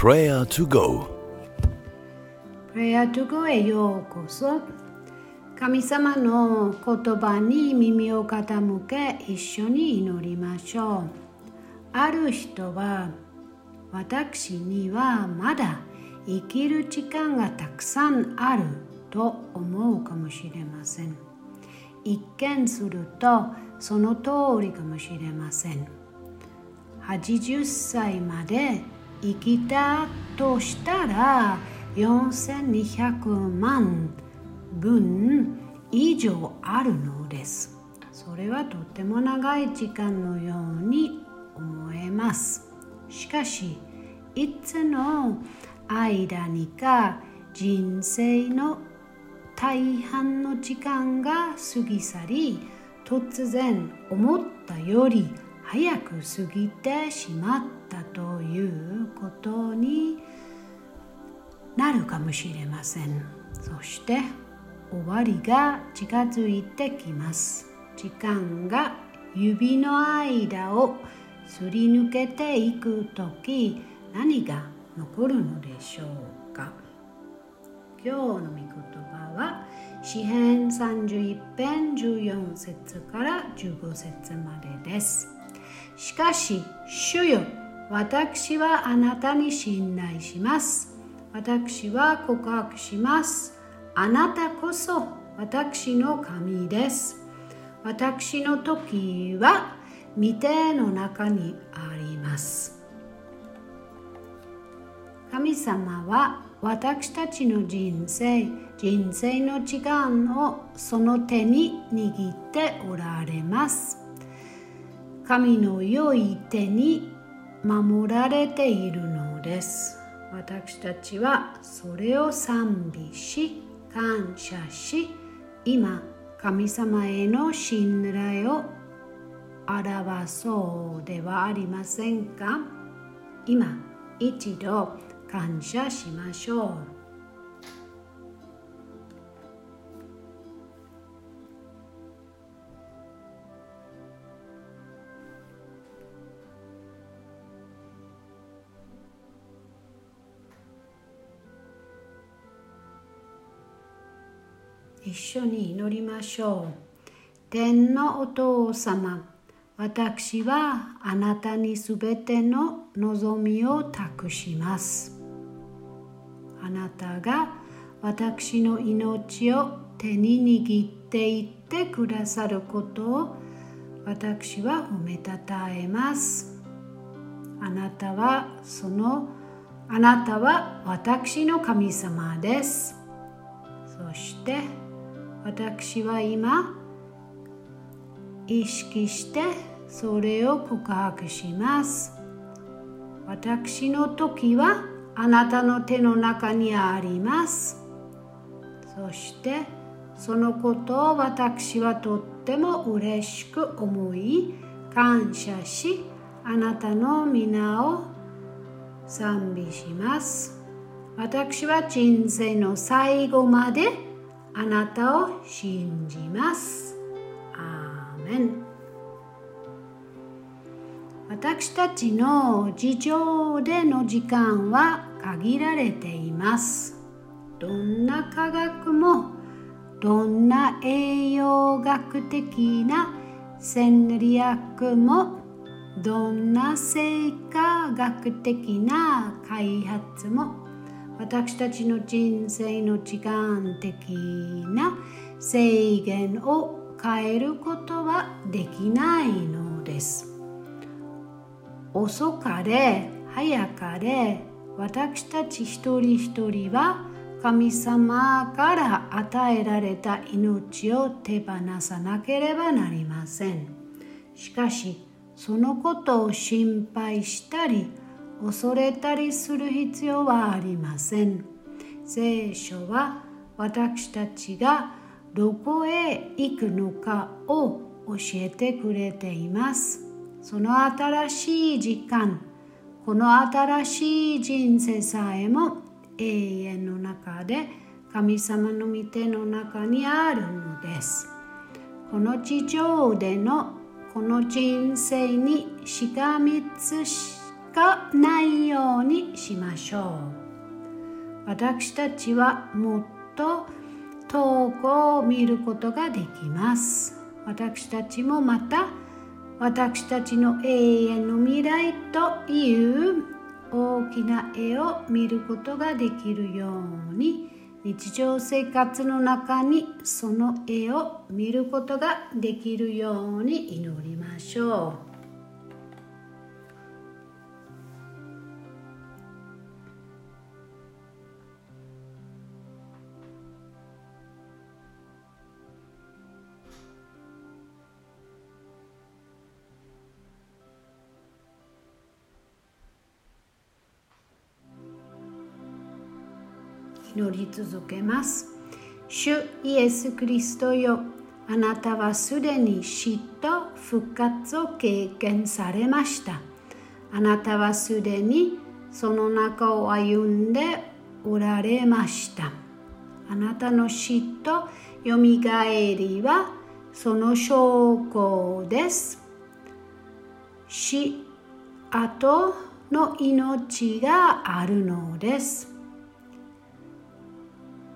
Prayer to Go. Prayer to Go へようこそ。神様の言葉に耳を傾け一緒に祈りましょう。ある人は私にはまだ生きる時間がたくさんあると思うかもしれません。一見するとその通りかもしれません。80歳まで生きたとしたら4200万分以上あるのです。それはとても長い時間のように思えます。しかしいつの間にか人生の大半の時間が過ぎ去り突然思ったより早く過ぎてしまったということになるかもしれません。そして終わりが近づいてきます。時間が指の間をすり抜けていく時何が残るのでしょうか。今日の御言葉は詩編31編14節から15節までです。しかし主よ私はあなたに信頼します私は告白しますあなたこそ私の神です。私の時は御手の中にあります。神様は私たちの人生、人生の時間をその手に握っておられます。神の良い手に守られているのです。私たちはそれを賛美し、感謝し今神様への信頼を表そうではありませんか？今一度感謝しましょう。一緒に祈りましょう。天のお父様、私はあなたにすべての望みを託します。あなたが私の命を手に握っていってくださることを私は褒めたたえます。あなたはそのあなたは私の神様です。そして私は今意識してそれを告白します。私の時はあなたの手の中にあります。そしてそのことを私はとっても嬉しく思い感謝しあなたの皆を賛美します。私は人生の最後まであなたを信じます。アーメン私たちの事情での時間は限られています。どんな科学もどんな栄養学的な戦略もどんな生化学的な開発も私たちの人生の時間的な制限を変えることはできないのです。遅かれ早かれ私たち一人一人は神様から与えられた命を手放さなければなりません。しかしそのことを心配したり恐れたりする必要はありません。聖書は私たちがどこへ行くのかを教えてくれています。その新しい時間この新しい人生さえも永遠の中で神様の御手の中にあるのです。この地上でのこの人生にしがみつしがないようにしましょう。私たちはもっと遠くを見ることができます。私たちもまた私たちの永遠の未来という大きな絵を見ることができるように。日常生活の中にその絵を見ることができるように祈りましょう。祈り続けます。主イエス・クリストよあなたはすでに死と復活を経験されました。あなたはすでにその中を歩んでおられました。あなたの死とよみがえりはその証拠です。死後の命があるのです。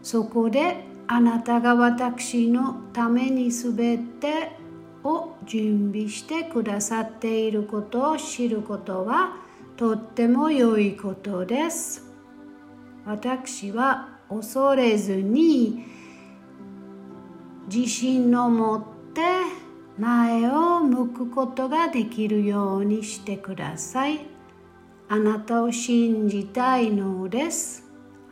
そこであなたが私のためにすべてを準備してくださっていることを知ることはとっても良いことです。私は恐れずに自信を持って前を向くことができるようにしてください。あなたを信じたいのです。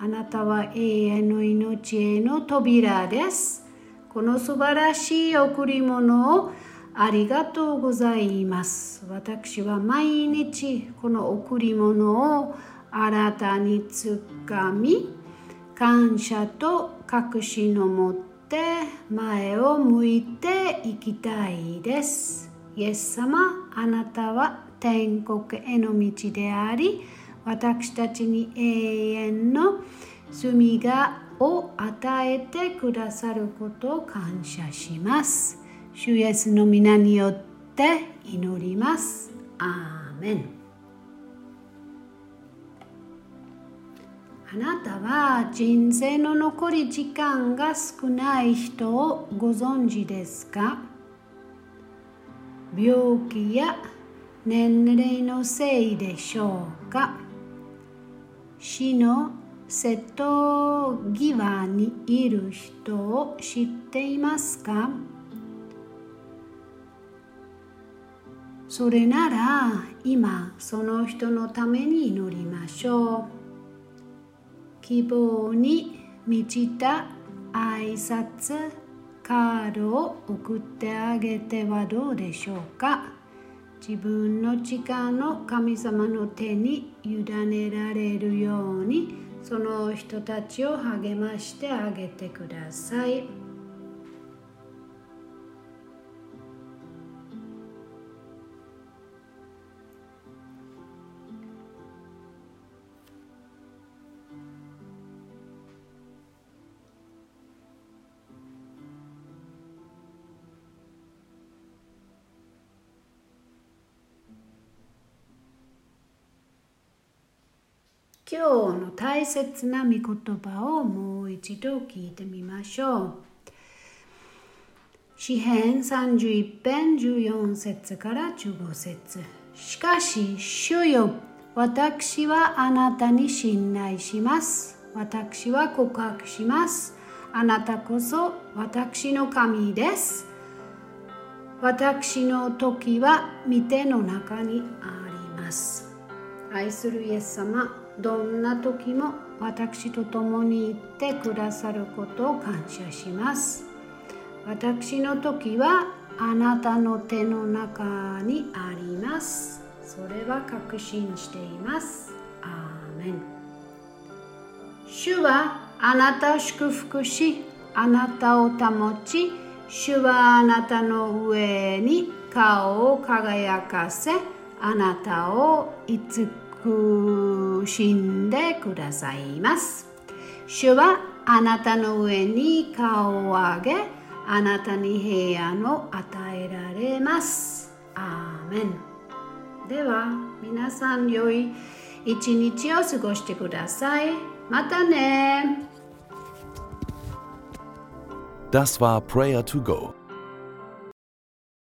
あなたは永遠の命への扉です。この素晴らしい贈り物をありがとうございます。私は毎日この贈り物を新たにつかみ、感謝と確信を持って前を向いていきたいです。イエス様、あなたは天国への道であり、私たちに永遠の罪がを与えてくださることを感謝します。主イエスの皆によって祈ります。アーメン。あなたは人生の残り時間が少ない人をご存知ですか？病気や年齢のせいでしょうか？死の瀬戸際にいる人を知っていますか？それなら今その人のために祈りましょう。希望に満ちた挨拶カードを送ってあげてはどうでしょうか？自分の力の神様の手に委ねられる人たちを励ましてあげてください。今日の大切な御言葉をもう一度聞いてみましょう。詩編31編14節から15節しかし、主よ、私はあなたに信頼します。私は告白します。あなたこそ私の神です。私の時は見ての中にあります。愛するイエス様、どんな時も私と共にいてくださることを感謝します。私の時はあなたの手の中にあります。それは確信しています。アーメン。主はあなたを祝福しあなたを保ち主はあなたの上に顔を輝かせあなたをいつ苦しんでくださいます。主はあなたの上に顔を上げ、あなたに平安を与えられます。アーメン。では、皆さん良い一日を過ごしてください。またね。Das war Prayer to Go,